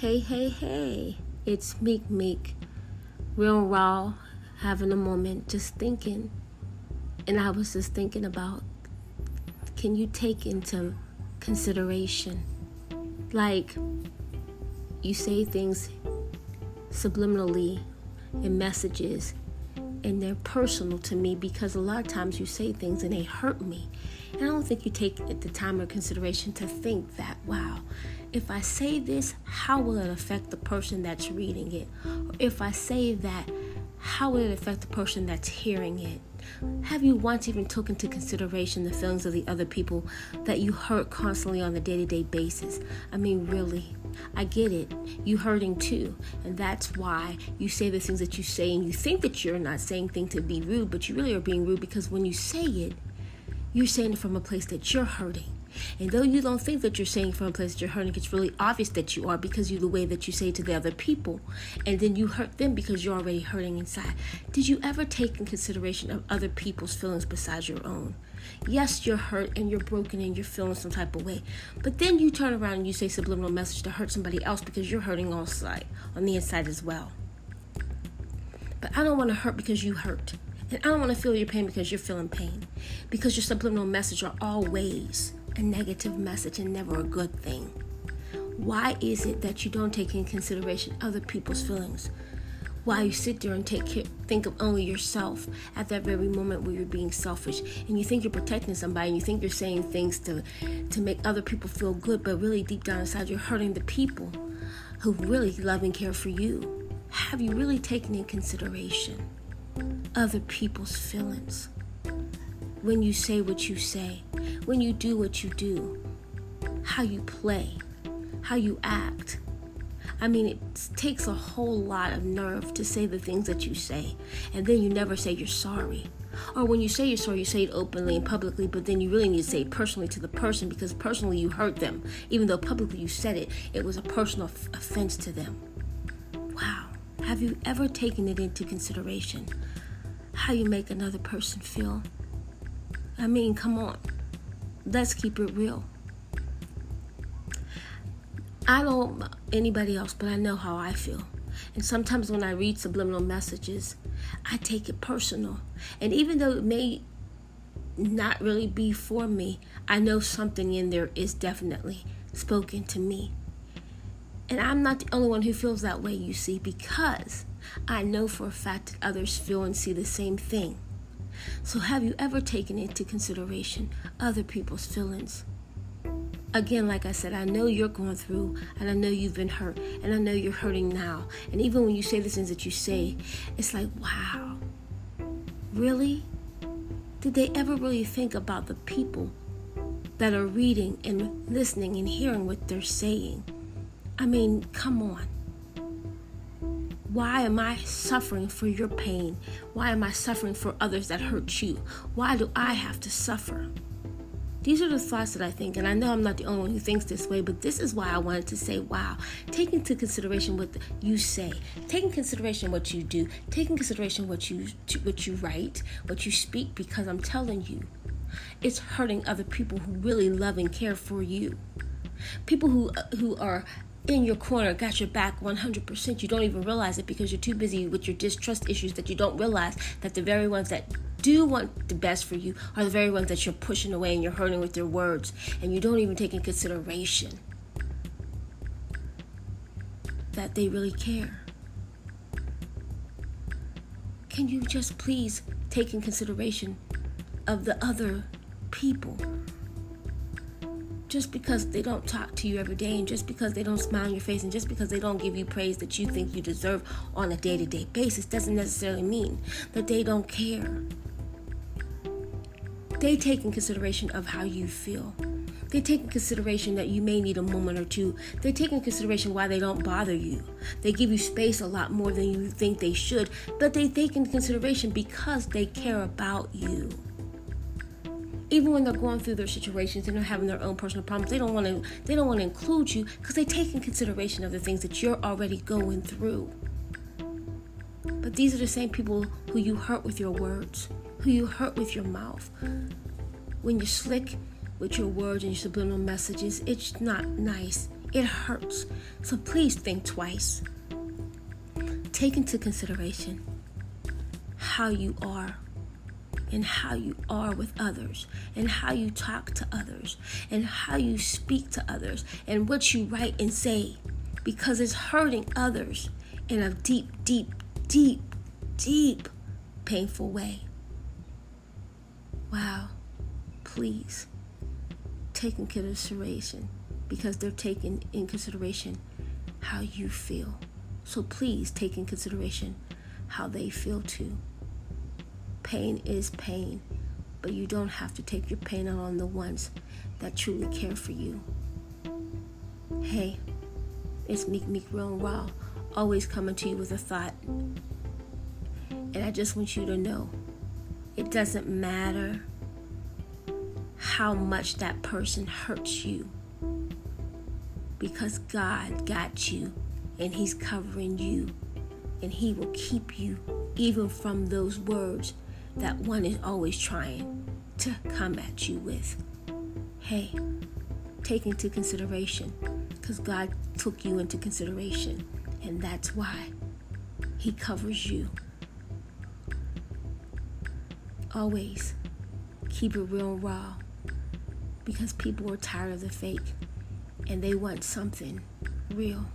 Hey, hey, hey, it's Meek Meek, real raw, having a moment, just thinking. And I was just thinking about can you take into consideration, like, you say things subliminally in messages, and they're personal to me because a lot of times you say things and they hurt me. And I don't think you take the time or consideration to think that, wow, if I say this, how will it affect the person that's reading it? Or if I say that, how will it affect the person that's hearing it? Have you once even taken into consideration the feelings of the other people that you hurt constantly on a day to day basis? I mean, really, I get it. You hurting too. And that's why you say the things that you say and you think that you're not saying things to be rude, but you really are being rude because when you say it, you're saying it from a place that you're hurting. And though you don't think that you're saying from a place that you're hurting, it's really obvious that you are because you the way that you say to the other people. And then you hurt them because you're already hurting inside. Did you ever take in consideration of other people's feelings besides your own? Yes, you're hurt and you're broken and you're feeling some type of way. But then you turn around and you say subliminal message to hurt somebody else because you're hurting on side on the inside as well. But I don't want to hurt because you hurt. And I don't want to feel your pain because you're feeling pain. Because your subliminal message are always a negative message and never a good thing. Why is it that you don't take in consideration other people's feelings? Why you sit there and take care, think of only yourself at that very moment where you're being selfish and you think you're protecting somebody and you think you're saying things to to make other people feel good, but really deep down inside you're hurting the people who really love and care for you. Have you really taken in consideration other people's feelings when you say what you say? when you do what you do, how you play, how you act. I mean, it takes a whole lot of nerve to say the things that you say, and then you never say you're sorry. Or when you say you're sorry, you say it openly and publicly, but then you really need to say it personally to the person because personally you hurt them. Even though publicly you said it, it was a personal f- offense to them. Wow. Have you ever taken it into consideration? How you make another person feel? I mean, come on let's keep it real. I don't anybody else, but I know how I feel. And sometimes when I read subliminal messages, I take it personal. And even though it may not really be for me, I know something in there is definitely spoken to me. And I'm not the only one who feels that way, you see, because I know for a fact that others feel and see the same thing. So, have you ever taken into consideration other people's feelings? Again, like I said, I know you're going through, and I know you've been hurt, and I know you're hurting now. And even when you say the things that you say, it's like, wow, really? Did they ever really think about the people that are reading and listening and hearing what they're saying? I mean, come on. Why am I suffering for your pain? Why am I suffering for others that hurt you? Why do I have to suffer? These are the thoughts that I think, and I know I'm not the only one who thinks this way, but this is why I wanted to say, wow, take into consideration what you say, take into consideration what you do, take into consideration what you what you write, what you speak, because I'm telling you, it's hurting other people who really love and care for you. People who who are in your corner, got your back 100%. You don't even realize it because you're too busy with your distrust issues that you don't realize that the very ones that do want the best for you are the very ones that you're pushing away and you're hurting with your words and you don't even take in consideration that they really care. Can you just please take in consideration of the other people? Just because they don't talk to you every day and just because they don't smile in your face and just because they don't give you praise that you think you deserve on a day to day basis doesn't necessarily mean that they don't care. They take in consideration of how you feel. They take in consideration that you may need a moment or two. They take in consideration why they don't bother you. They give you space a lot more than you think they should, but they take in consideration because they care about you even when they're going through their situations and they're having their own personal problems, they don't want to they don't want to include you because they take in consideration of the things that you're already going through. But these are the same people who you hurt with your words, who you hurt with your mouth. When you're slick with your words and your subliminal messages, it's not nice. It hurts. So please think twice. Take into consideration how you are and how you are with others and how you talk to others and how you speak to others and what you write and say because it's hurting others in a deep, deep, deep, deep, painful way. Wow. Please take in consideration because they're taking in consideration how you feel. So please take in consideration how they feel too. Pain is pain, but you don't have to take your pain out on the ones that truly care for you. Hey, it's Meek Meek Real Raw, always coming to you with a thought. And I just want you to know it doesn't matter how much that person hurts you because God got you and He's covering you and He will keep you even from those words that one is always trying to come at you with. Hey, take into consideration because God took you into consideration, and that's why He covers you. Always keep it real and raw because people are tired of the fake and they want something real.